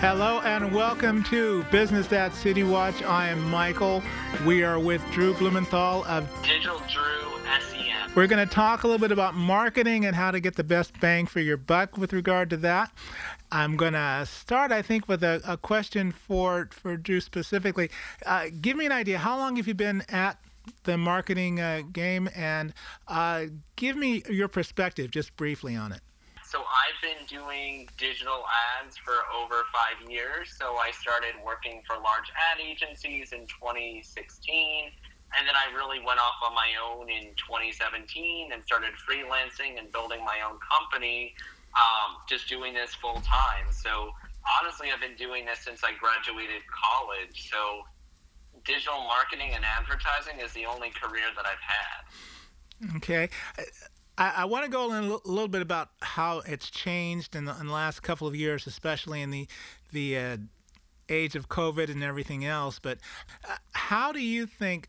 Hello and welcome to Business at City Watch. I am Michael. We are with Drew Blumenthal of Digital Drew SEM. We're going to talk a little bit about marketing and how to get the best bang for your buck with regard to that. I'm going to start, I think, with a, a question for, for Drew specifically. Uh, give me an idea. How long have you been at the marketing uh, game? And uh, give me your perspective just briefly on it. Been doing digital ads for over five years. So I started working for large ad agencies in 2016. And then I really went off on my own in 2017 and started freelancing and building my own company, um, just doing this full time. So honestly, I've been doing this since I graduated college. So digital marketing and advertising is the only career that I've had. Okay. I, I want to go a little, little, bit about how it's changed in the, in the, last couple of years, especially in the the uh, age of COVID and everything else. But uh, how do you think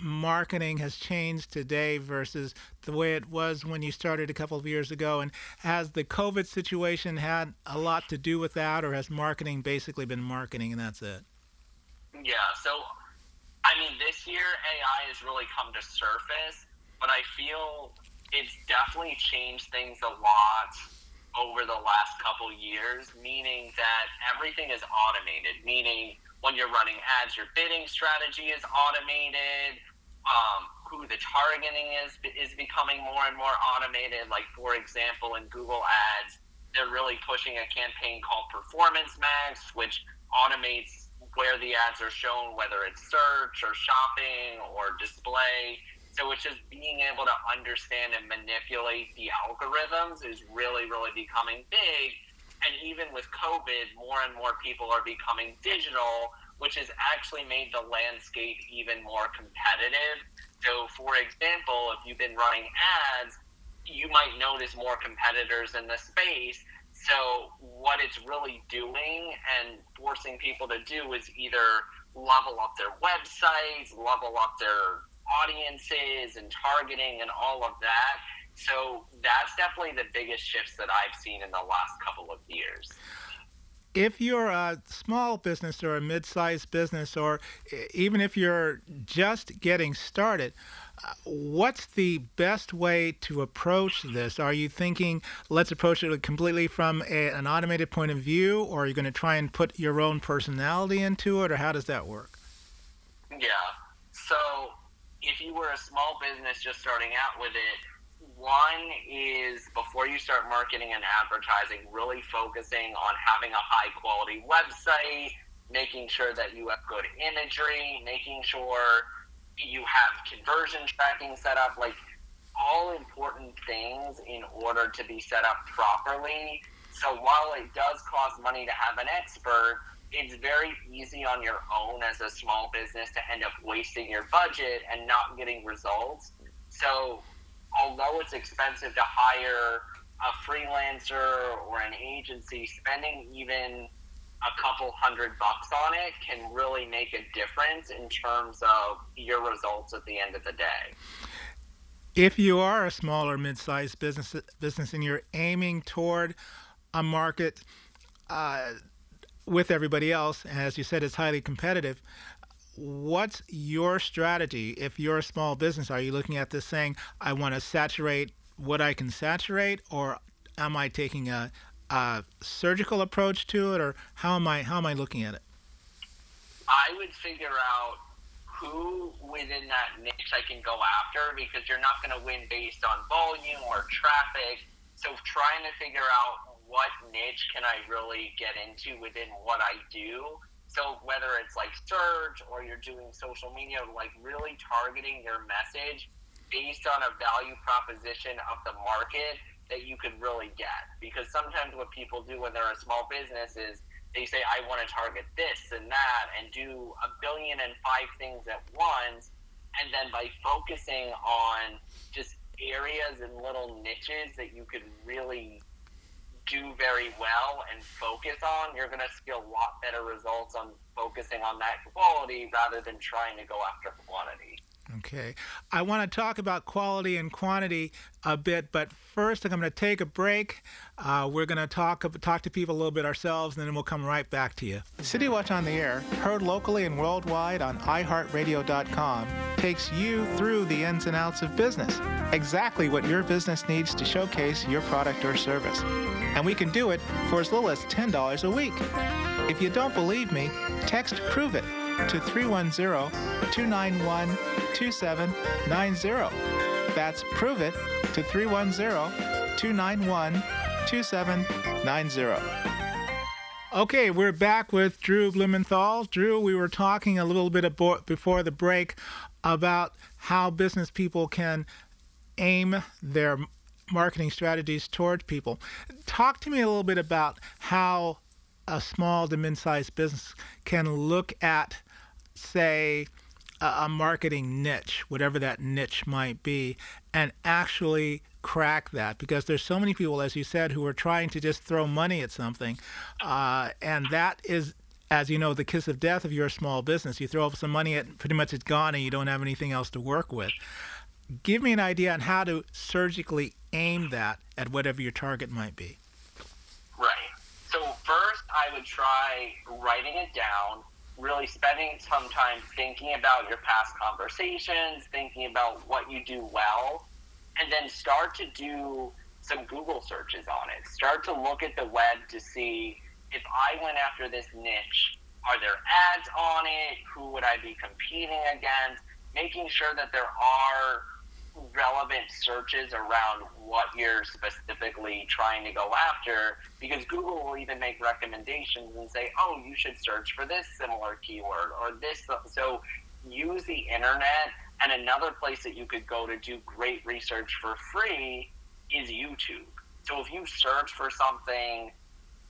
marketing has changed today versus the way it was when you started a couple of years ago? And has the COVID situation had a lot to do with that, or has marketing basically been marketing and that's it? Yeah. So, I mean, this year AI has really come to surface, but I feel it's definitely changed things a lot over the last couple years, meaning that everything is automated, meaning when you're running ads, your bidding strategy is automated. Um, who the targeting is is becoming more and more automated. Like for example, in Google Ads, they're really pushing a campaign called Performance Max, which automates where the ads are shown, whether it's search or shopping or display. So it's just being able to understand and manipulate the algorithms is really, really becoming big. And even with COVID, more and more people are becoming digital, which has actually made the landscape even more competitive. So, for example, if you've been running ads, you might notice more competitors in the space. So, what it's really doing and forcing people to do is either level up their websites, level up their audiences and targeting and all of that. So that's definitely the biggest shifts that I've seen in the last couple of years. If you're a small business or a mid sized business, or even if you're just getting started, uh, what's the best way to approach this? Are you thinking, let's approach it completely from a, an automated point of view, or are you going to try and put your own personality into it, or how does that work? Yeah. If you were a small business just starting out with it, one is before you start marketing and advertising, really focusing on having a high quality website, making sure that you have good imagery, making sure you have conversion tracking set up, like all important things in order to be set up properly. So while it does cost money to have an expert, it's very easy on your own as a small business to end up wasting your budget and not getting results. So, although it's expensive to hire a freelancer or an agency, spending even a couple hundred bucks on it can really make a difference in terms of your results at the end of the day. If you are a small or mid-sized business business and you're aiming toward a market uh, with everybody else, as you said, it's highly competitive. What's your strategy if you're a small business? Are you looking at this saying, I want to saturate what I can saturate, or am I taking a, a surgical approach to it, or how am I how am I looking at it? I would figure out who within that niche I can go after because you're not going to win based on volume or traffic. So trying to figure out what niche can I really get into within what I do. So whether it's like search or you're doing social media, like really targeting your message based on a value proposition of the market that you could really get. Because sometimes what people do when they're a small business is they say, I want to target this and that and do a billion and five things at once. And then by focusing on just areas and little niches that you could really do very well and focus on, you're going to see a lot better results on focusing on that quality rather than trying to go after quantity. Okay. I want to talk about quality and quantity a bit, but first I'm going to take a break. Uh, we're going to talk talk to people a little bit ourselves, and then we'll come right back to you. City Watch on the Air, heard locally and worldwide on iHeartRadio.com, takes you through the ins and outs of business, exactly what your business needs to showcase your product or service. And we can do it for as little as $10 a week. If you don't believe me, text Prove It to 310 291 2790. That's Prove It to 310 291 2790. Okay, we're back with Drew Blumenthal. Drew, we were talking a little bit before the break about how business people can aim their marketing strategies towards people. Talk to me a little bit about how a small to mid-sized business can look at, say, a, a marketing niche, whatever that niche might be, and actually crack that because there's so many people, as you said, who are trying to just throw money at something, uh, and that is. As you know, the kiss of death of your small business. You throw up some money at pretty much it's gone and you don't have anything else to work with. Give me an idea on how to surgically aim that at whatever your target might be. Would try writing it down, really spending some time thinking about your past conversations, thinking about what you do well, and then start to do some Google searches on it. Start to look at the web to see if I went after this niche, are there ads on it? Who would I be competing against? Making sure that there are relevant searches around what you're specifically trying to go after because Google will even make recommendations and say, oh, you should search for this similar keyword or this. So use the internet. And another place that you could go to do great research for free is YouTube. So if you search for something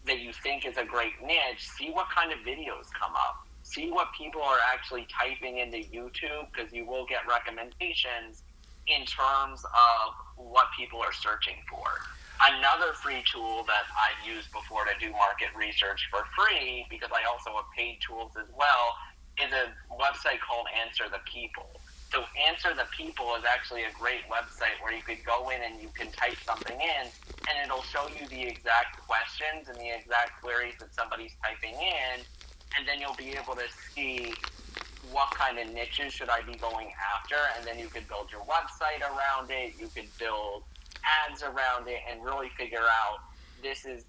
that you think is a great niche, see what kind of videos come up. See what people are actually typing into YouTube because you will get recommendations in terms of what people are searching for. Another free tool that I've used before to do market research for free, because I also have paid tools as well, is a website called Answer the People. So Answer the People is actually a great website where you could go in and you can type something in and it'll show you the exact questions and the exact queries that somebody's typing in and then you'll be able to see what kind of niches should I be going after, and then you could build your website around it. You could build ads around it, and really figure out this is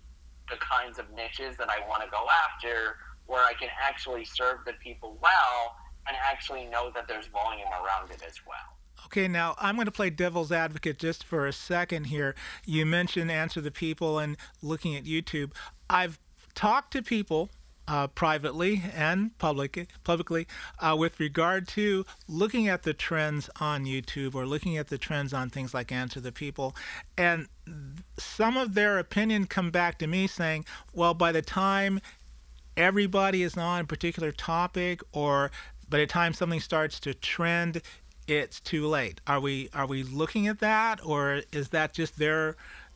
the kinds of niches that I want to go after, where I can actually serve the people well, and actually know that there's volume around it as well. Okay, now I'm going to play devil's advocate just for a second here. You mentioned Answer the People and looking at YouTube. I've talked to people uh, privately and public, publicly uh, with regard to looking at the trends on YouTube or looking at the trends on things like Answer the People. And some of their opinion come back to me saying, well, by the time everybody is on a particular topic or by the time something starts to trend, it's too late. Are we are we looking at that, or is that just their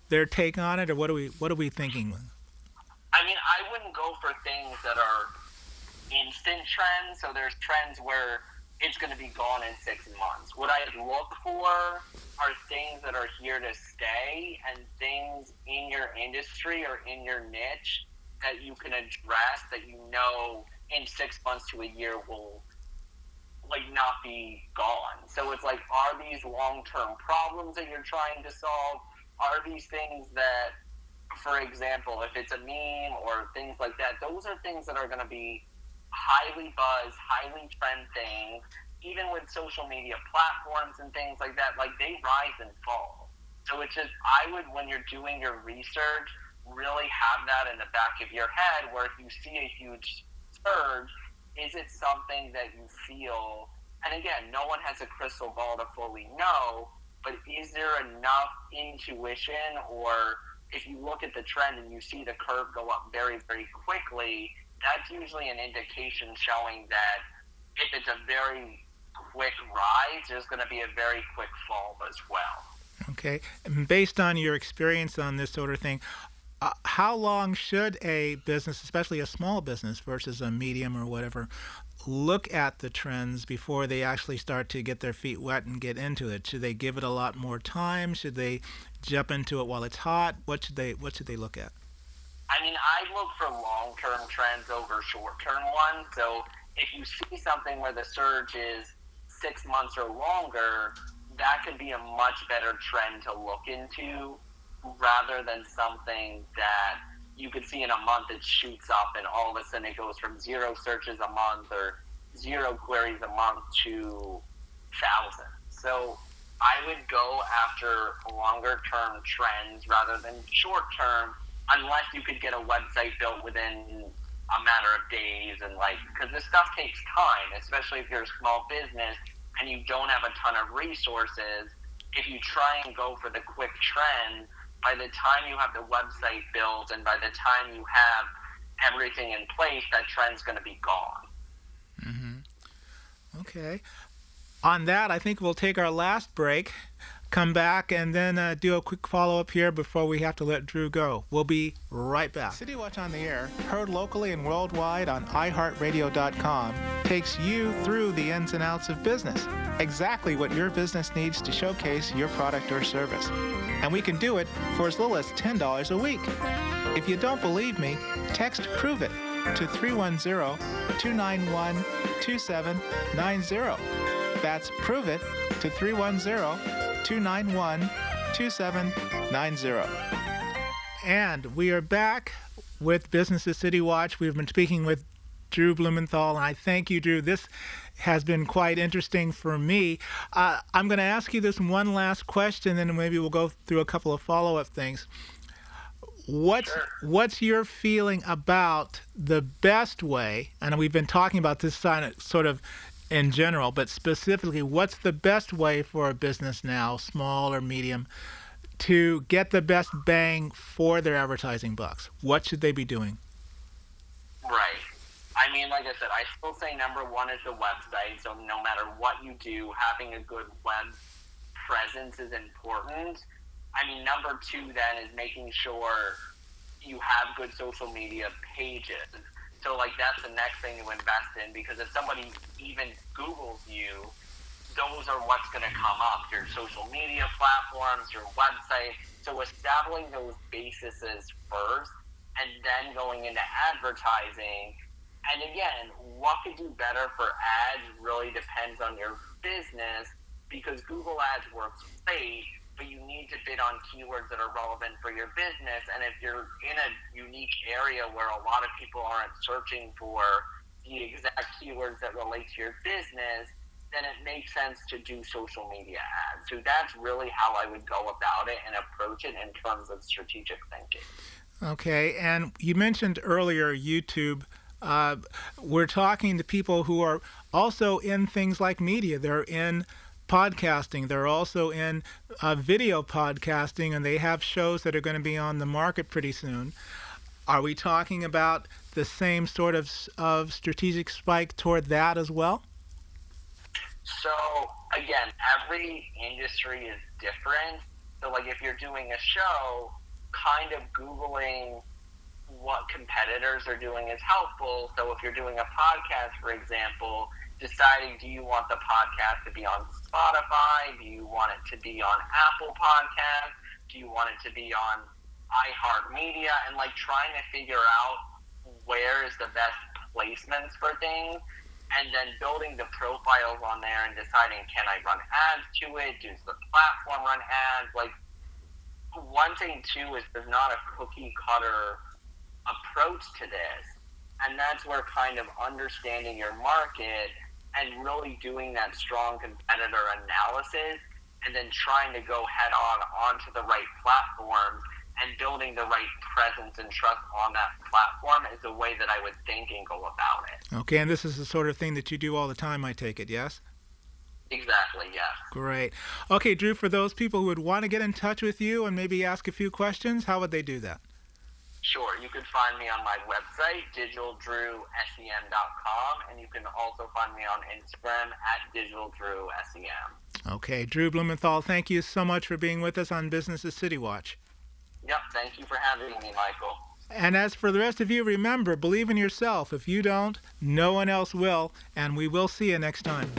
their take on it, or what are we what are we thinking? I mean, I wouldn't go for things that are instant trends. So there's trends where it's going to be gone in six months. What I look for are things that are here to stay and things in your industry or in your niche that you can address that you know in six months to a year will like not be gone. So it's like, are these long term problems that you're trying to solve? Are these things that for example, if it's a meme or things like that, those are things that are going to be highly buzz, highly trend things. Even with social media platforms and things like that, like they rise and fall. So it's just, I would, when you're doing your research, really have that in the back of your head where if you see a huge surge, is it something that you feel, and again, no one has a crystal ball to fully know, but is there enough intuition or if you look at the trend and you see the curve go up very, very quickly, that's usually an indication showing that if it's a very quick rise, there's going to be a very quick fall as well. Okay. And based on your experience on this sort of thing, uh, how long should a business, especially a small business versus a medium or whatever, look at the trends before they actually start to get their feet wet and get into it? Should they give it a lot more time? Should they jump into it while it's hot? What should they What should they look at? I mean, I look for long-term trends over short-term ones. So if you see something where the surge is six months or longer, that could be a much better trend to look into rather than something that you could see in a month it shoots up and all of a sudden it goes from zero searches a month or zero queries a month to thousands. So I would go after longer term trends rather than short term unless you could get a website built within a matter of days and like because this stuff takes time especially if you're a small business and you don't have a ton of resources if you try and go for the quick trend by the time you have the website built and by the time you have everything in place that trend's going to be gone mm-hmm. okay on that i think we'll take our last break come back and then uh, do a quick follow up here before we have to let Drew go. We'll be right back. City Watch on the Air, heard locally and worldwide on iHeartRadio.com, takes you through the ins and outs of business, exactly what your business needs to showcase your product or service. And we can do it for as little as $10 a week. If you don't believe me, text Prove It to 310 291 2790. That's Prove It to 310 291 2790. And we are back with Business City Watch. We've been speaking with Drew Blumenthal, and I thank you, Drew. This has been quite interesting for me. Uh, I'm going to ask you this one last question, and then maybe we'll go through a couple of follow up things. What's sure. what's your feeling about the best way? And we've been talking about this sort of in general, but specifically, what's the best way for a business now, small or medium, to get the best bang for their advertising bucks? What should they be doing? I mean, like I said, I still say number one is the website. So no matter what you do, having a good web presence is important. I mean, number two then is making sure you have good social media pages. So like that's the next thing to invest in because if somebody even Googles you, those are what's going to come up. Your social media platforms, your website. So establishing those bases first, and then going into advertising. And again, what could do better for ads really depends on your business because Google Ads works great but you need to bid on keywords that are relevant for your business. And if you're in a unique area where a lot of people aren't searching for the exact keywords that relate to your business, then it makes sense to do social media ads. So that's really how I would go about it and approach it in terms of strategic thinking. Okay, and you mentioned earlier YouTube. Uh, we're talking to people who are also in things like media. They're in podcasting. They're also in uh, video podcasting, and they have shows that are going to be on the market pretty soon. Are we talking about the same sort of of strategic spike toward that as well? So again, every industry is different. So like if you're doing a show, kind of googling what competitors are doing is helpful. So if you're doing a podcast, for example, deciding do you want the podcast to be on Spotify? Do you want it to be on Apple Podcasts? Do you want it to be on iHeartMedia? And like trying to figure out where is the best placements for things and then building the profiles on there and deciding can I run ads to it? Does the platform run ads? Like one thing too is there's not a cookie cutter approach to this. And that's where kind of understanding your market and really doing that strong competitor analysis and then trying to go head on onto the right platform and building the right presence and trust on that platform is the way that I would think and go about it. Okay, and this is the sort of thing that you do all the time, I take it, yes? Exactly, yes. Great. Okay, Drew, for those people who would want to get in touch with you and maybe ask a few questions, how would they do that? Sure. You can find me on my website, digitaldrewsem.com, and you can also find me on Instagram at digitaldrewsem. Okay. Drew Blumenthal, thank you so much for being with us on Business City Watch. Yep. Thank you for having me, Michael. And as for the rest of you, remember, believe in yourself. If you don't, no one else will. And we will see you next time.